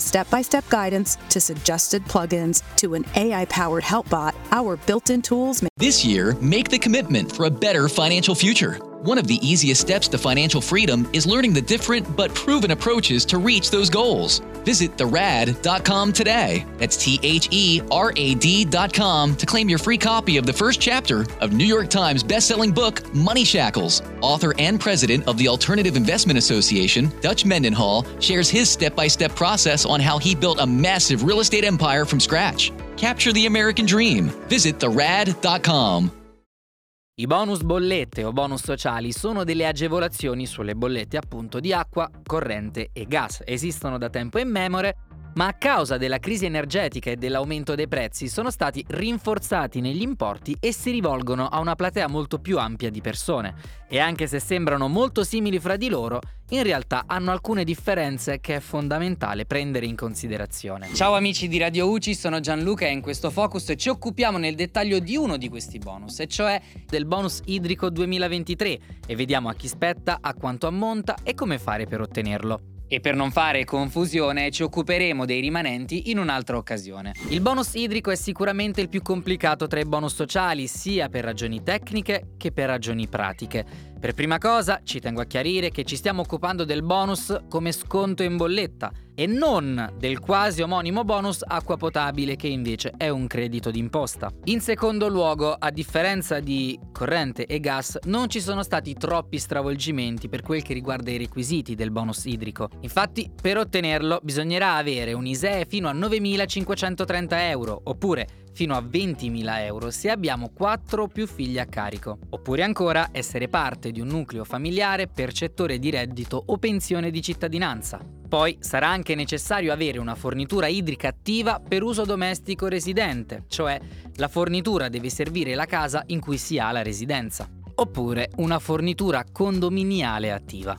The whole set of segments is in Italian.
step by step guidance to suggested plugins to an AI powered help bot, our built in tools This year, make the commitment for a better financial future. One of the easiest steps to financial freedom is learning the different but proven approaches to reach those goals. Visit therad.com today. That's T H E R A D.com to claim your free copy of the first chapter of New York Times bestselling book, Money Shackles. Author and president of the Alternative Investment Association, Dutch Mendenhall, shares his step by step process on how he built a massive real estate empire from scratch. Capture the American dream. Visit therad.com. I bonus bollette o bonus sociali sono delle agevolazioni sulle bollette appunto di acqua, corrente e gas. Esistono da tempo immemore, ma a causa della crisi energetica e dell'aumento dei prezzi sono stati rinforzati negli importi e si rivolgono a una platea molto più ampia di persone. E anche se sembrano molto simili fra di loro, in realtà hanno alcune differenze che è fondamentale prendere in considerazione. Ciao amici di Radio UCI, sono Gianluca e in questo focus ci occupiamo nel dettaglio di uno di questi bonus, e cioè del bonus idrico 2023 e vediamo a chi spetta, a quanto ammonta e come fare per ottenerlo. E per non fare confusione ci occuperemo dei rimanenti in un'altra occasione. Il bonus idrico è sicuramente il più complicato tra i bonus sociali, sia per ragioni tecniche che per ragioni pratiche. Per prima cosa ci tengo a chiarire che ci stiamo occupando del bonus come sconto in bolletta e non del quasi omonimo bonus acqua potabile che invece è un credito d'imposta. In secondo luogo, a differenza di corrente e gas, non ci sono stati troppi stravolgimenti per quel che riguarda i requisiti del bonus idrico. Infatti, per ottenerlo bisognerà avere un ISEE fino a 9.530 euro, oppure fino a 20.000 euro se abbiamo 4 o più figli a carico, oppure ancora essere parte di un nucleo familiare percettore di reddito o pensione di cittadinanza. Poi sarà anche necessario avere una fornitura idrica attiva per uso domestico residente, cioè la fornitura deve servire la casa in cui si ha la residenza oppure una fornitura condominiale attiva.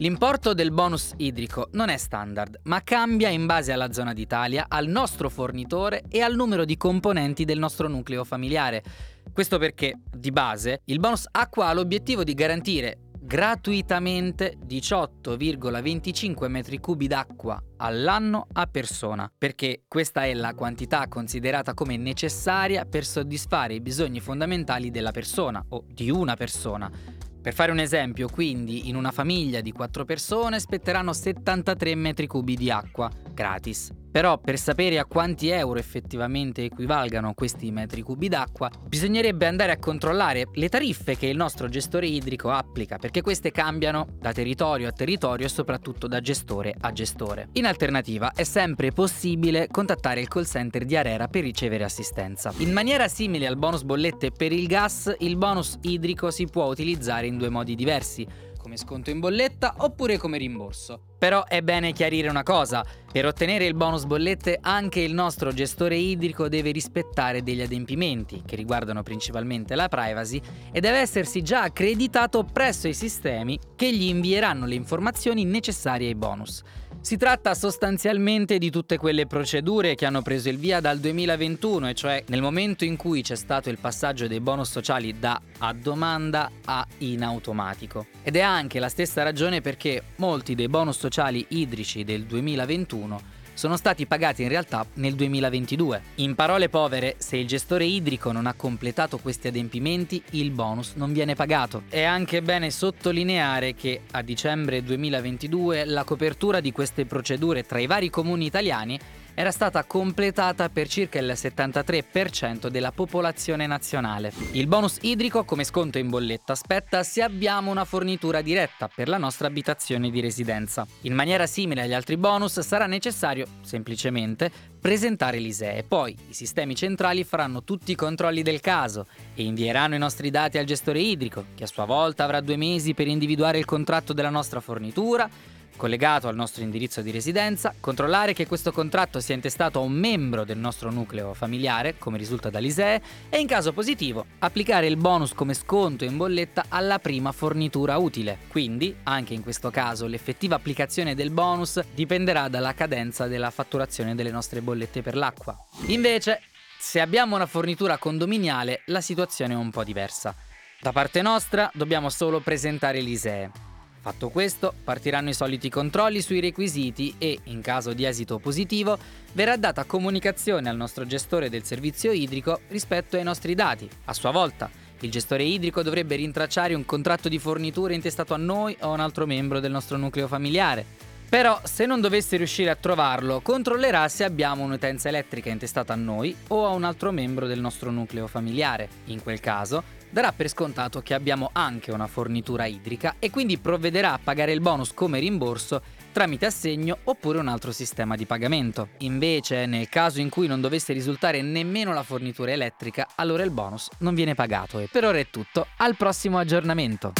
L'importo del bonus idrico non è standard, ma cambia in base alla zona d'Italia, al nostro fornitore e al numero di componenti del nostro nucleo familiare. Questo perché, di base, il bonus acqua ha l'obiettivo di garantire gratuitamente 18,25 metri cubi d'acqua all'anno a persona, perché questa è la quantità considerata come necessaria per soddisfare i bisogni fondamentali della persona o di una persona. Per fare un esempio, quindi, in una famiglia di 4 persone spetteranno 73 metri cubi di acqua, gratis. Però per sapere a quanti euro effettivamente equivalgano questi metri cubi d'acqua, bisognerebbe andare a controllare le tariffe che il nostro gestore idrico applica, perché queste cambiano da territorio a territorio e soprattutto da gestore a gestore. In alternativa è sempre possibile contattare il call center di Arera per ricevere assistenza. In maniera simile al bonus bollette per il gas, il bonus idrico si può utilizzare in due modi diversi come sconto in bolletta oppure come rimborso. Però è bene chiarire una cosa, per ottenere il bonus bollette anche il nostro gestore idrico deve rispettare degli adempimenti che riguardano principalmente la privacy e deve essersi già accreditato presso i sistemi che gli invieranno le informazioni necessarie ai bonus. Si tratta sostanzialmente di tutte quelle procedure che hanno preso il via dal 2021, e cioè nel momento in cui c'è stato il passaggio dei bonus sociali da a domanda a in automatico. Ed è anche la stessa ragione perché molti dei bonus sociali idrici del 2021 sono stati pagati in realtà nel 2022. In parole povere, se il gestore idrico non ha completato questi adempimenti, il bonus non viene pagato. È anche bene sottolineare che a dicembre 2022 la copertura di queste procedure tra i vari comuni italiani era stata completata per circa il 73% della popolazione nazionale. Il bonus idrico come sconto in bolletta aspetta se abbiamo una fornitura diretta per la nostra abitazione di residenza. In maniera simile agli altri bonus sarà necessario, semplicemente, presentare l'ISEE. Poi i sistemi centrali faranno tutti i controlli del caso e invieranno i nostri dati al gestore idrico, che a sua volta avrà due mesi per individuare il contratto della nostra fornitura collegato al nostro indirizzo di residenza, controllare che questo contratto sia intestato a un membro del nostro nucleo familiare, come risulta dall'ISEE, e in caso positivo applicare il bonus come sconto in bolletta alla prima fornitura utile. Quindi, anche in questo caso, l'effettiva applicazione del bonus dipenderà dalla cadenza della fatturazione delle nostre bollette per l'acqua. Invece, se abbiamo una fornitura condominiale, la situazione è un po' diversa. Da parte nostra dobbiamo solo presentare l'ISEE. Fatto questo, partiranno i soliti controlli sui requisiti e, in caso di esito positivo, verrà data comunicazione al nostro gestore del servizio idrico rispetto ai nostri dati. A sua volta, il gestore idrico dovrebbe rintracciare un contratto di fornitura intestato a noi o a un altro membro del nostro nucleo familiare. Però, se non dovesse riuscire a trovarlo, controllerà se abbiamo un'utenza elettrica intestata a noi o a un altro membro del nostro nucleo familiare. In quel caso, darà per scontato che abbiamo anche una fornitura idrica e quindi provvederà a pagare il bonus come rimborso tramite assegno oppure un altro sistema di pagamento. Invece, nel caso in cui non dovesse risultare nemmeno la fornitura elettrica, allora il bonus non viene pagato. E per ora è tutto, al prossimo aggiornamento.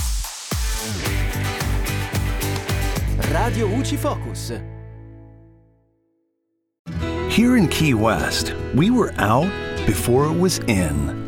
Radio UCI Focus. Here in Key West, we were out before it was in.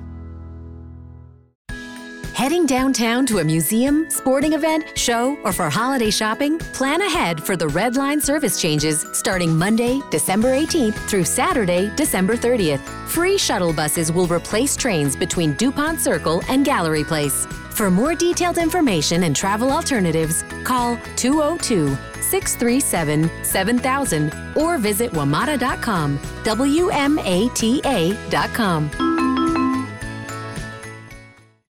Heading downtown to a museum, sporting event, show, or for holiday shopping? Plan ahead for the Red Line service changes starting Monday, December 18th through Saturday, December 30th. Free shuttle buses will replace trains between DuPont Circle and Gallery Place. For more detailed information and travel alternatives, call 202 637 7000 or visit WMATA.com. WMATA.com.